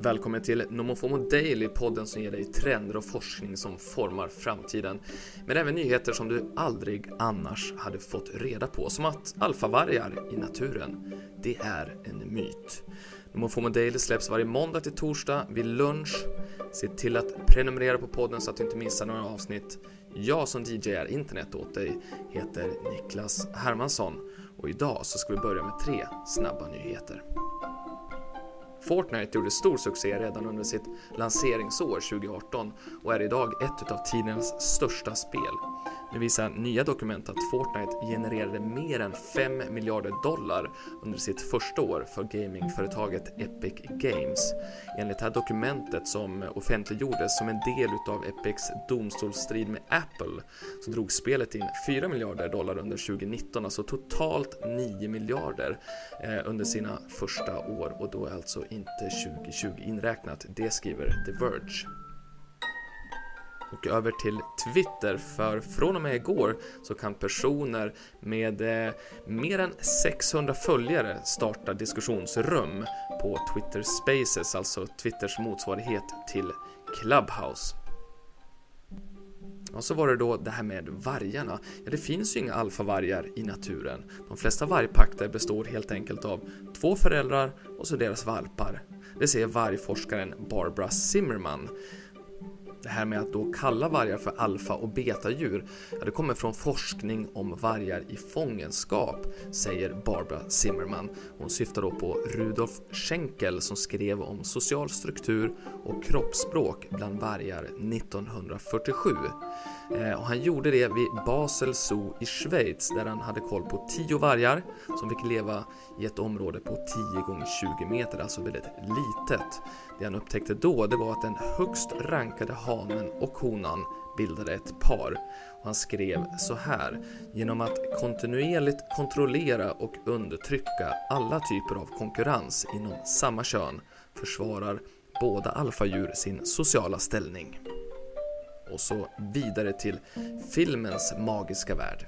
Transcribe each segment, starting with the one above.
Välkommen till Nomofomo Daily, podden som ger dig trender och forskning som formar framtiden. Men även nyheter som du aldrig annars hade fått reda på, som att alfavargar i naturen, det är en myt. Nomofomo Daily släpps varje måndag till torsdag vid lunch. Se till att prenumerera på podden så att du inte missar några avsnitt. Jag som DJar internet åt dig heter Niklas Hermansson och idag så ska vi börja med tre snabba nyheter. Fortnite gjorde stor succé redan under sitt lanseringsår 2018 och är idag ett av tidernas största spel. Nu visar nya dokument att Fortnite genererade mer än 5 miljarder dollar under sitt första år för gamingföretaget Epic Games. Enligt det här dokumentet som offentliggjordes som en del utav Epics domstolsstrid med Apple så drog spelet in 4 miljarder dollar under 2019, alltså totalt 9 miljarder eh, under sina första år och då är alltså inte 2020 inräknat. Det skriver The Verge och över till Twitter för från och med igår så kan personer med eh, mer än 600 följare starta diskussionsrum på Twitter Spaces, alltså Twitters motsvarighet till Clubhouse. Och så var det då det här med vargarna. Ja, det finns ju inga alfavargar i naturen. De flesta vargpakter består helt enkelt av två föräldrar och så deras valpar. Det säger vargforskaren Barbara Zimmerman det här med att då kalla vargar för alfa och betadjur, ja, det kommer från forskning om vargar i fångenskap, säger Barbara Zimmerman. Hon syftar då på Rudolf Schenkel som skrev om social struktur och kroppsspråk bland vargar 1947. Eh, och han gjorde det vid Basel Zoo i Schweiz där han hade koll på 10 vargar som fick leva i ett område på 10 gånger 20 meter, alltså väldigt litet. Det han upptäckte då det var att den högst rankade hanen och honan bildade ett par. Och han skrev så här. Genom att kontinuerligt kontrollera och undertrycka alla typer av konkurrens inom samma kön försvarar båda alfadjur sin sociala ställning. Och så vidare till filmens magiska värld.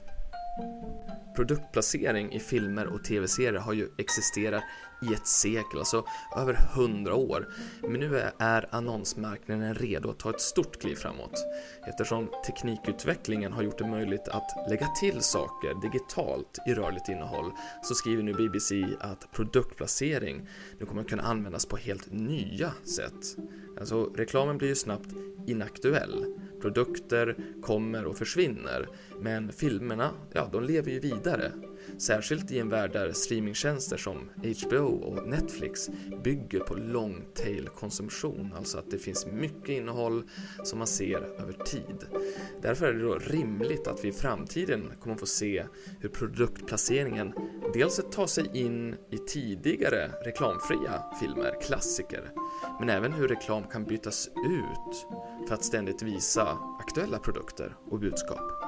Produktplacering i filmer och tv-serier har ju existerat i ett sekel, alltså över hundra år. Men nu är annonsmarknaden redo att ta ett stort kliv framåt. Eftersom teknikutvecklingen har gjort det möjligt att lägga till saker digitalt i rörligt innehåll så skriver nu BBC att produktplacering nu kommer att kunna användas på helt nya sätt. Alltså reklamen blir ju snabbt inaktuell. Produkter kommer och försvinner, men filmerna, ja, de lever ju vidare. Särskilt i en värld där streamingtjänster som HBO och Netflix bygger på long tail konsumtion, alltså att det finns mycket innehåll som man ser över tid. Därför är det då rimligt att vi i framtiden kommer få se hur produktplaceringen dels tar sig in i tidigare reklamfria filmer, klassiker, men även hur reklam kan bytas ut för att ständigt visa aktuella produkter och budskap.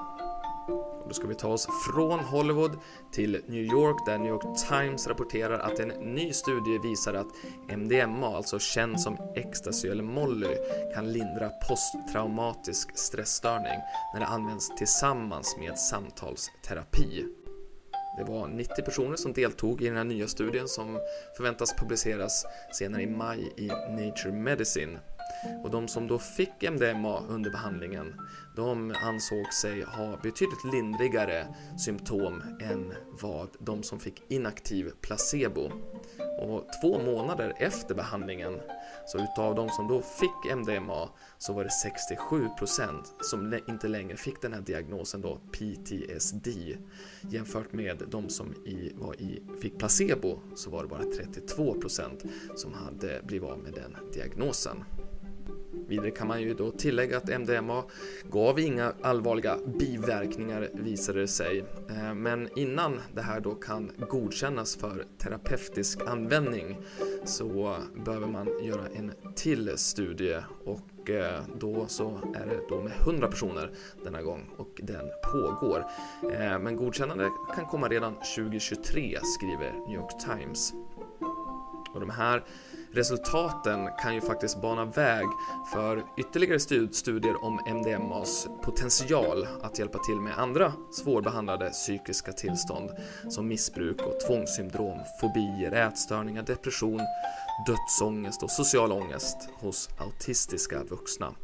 Och då ska vi ta oss från Hollywood till New York där New York Times rapporterar att en ny studie visar att MDMA, alltså känd som ecstasy eller molly, kan lindra posttraumatisk stressstörning när det används tillsammans med samtalsterapi. Det var 90 personer som deltog i den här nya studien som förväntas publiceras senare i maj i Nature Medicine. Och de som då fick MDMA under behandlingen, de ansåg sig ha betydligt lindrigare symptom än vad de som fick inaktiv placebo. Och två månader efter behandlingen, så utav de som då fick MDMA, så var det 67% som inte längre fick den här diagnosen då, PTSD. Jämfört med de som i, var i, fick placebo så var det bara 32% som hade blivit av med den diagnosen. Vidare kan man ju då tillägga att MDMA gav inga allvarliga biverkningar visade det sig. Eh, men innan det här då kan godkännas för terapeutisk användning så behöver man göra en till studie och eh, då så är det då med 100 personer denna gång och den pågår. Eh, men godkännande kan komma redan 2023 skriver New York Times. Och de här resultaten kan ju faktiskt bana väg för ytterligare studier om MDMAs potential att hjälpa till med andra svårbehandlade psykiska tillstånd som missbruk och tvångssyndrom, fobier, ätstörningar, depression, dödsångest och social ångest hos autistiska vuxna.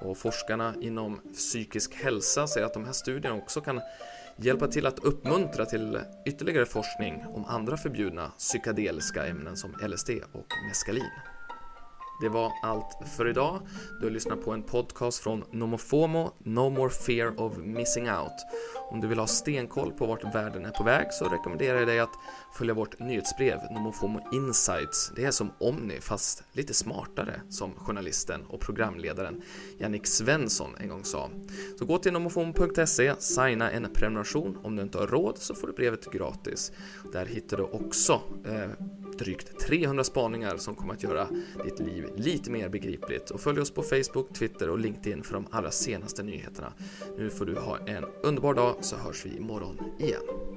Och forskarna inom psykisk hälsa säger att de här studierna också kan hjälpa till att uppmuntra till ytterligare forskning om andra förbjudna psykedeliska ämnen som LSD och meskalin. Det var allt för idag. Du har lyssnat på en podcast från Nomofomo, No More Fear of Missing Out. Om du vill ha stenkoll på vart världen är på väg så rekommenderar jag dig att följa vårt nyhetsbrev Nomofomo Insights. Det är som Omni fast lite smartare som journalisten och programledaren Jannik Svensson en gång sa. Så gå till nomofomo.se, signa en prenumeration. Om du inte har råd så får du brevet gratis. Där hittar du också eh, drygt 300 spaningar som kommer att göra ditt liv lite mer begripligt. Och följ oss på Facebook, Twitter och LinkedIn för de allra senaste nyheterna. Nu får du ha en underbar dag så hörs vi imorgon igen.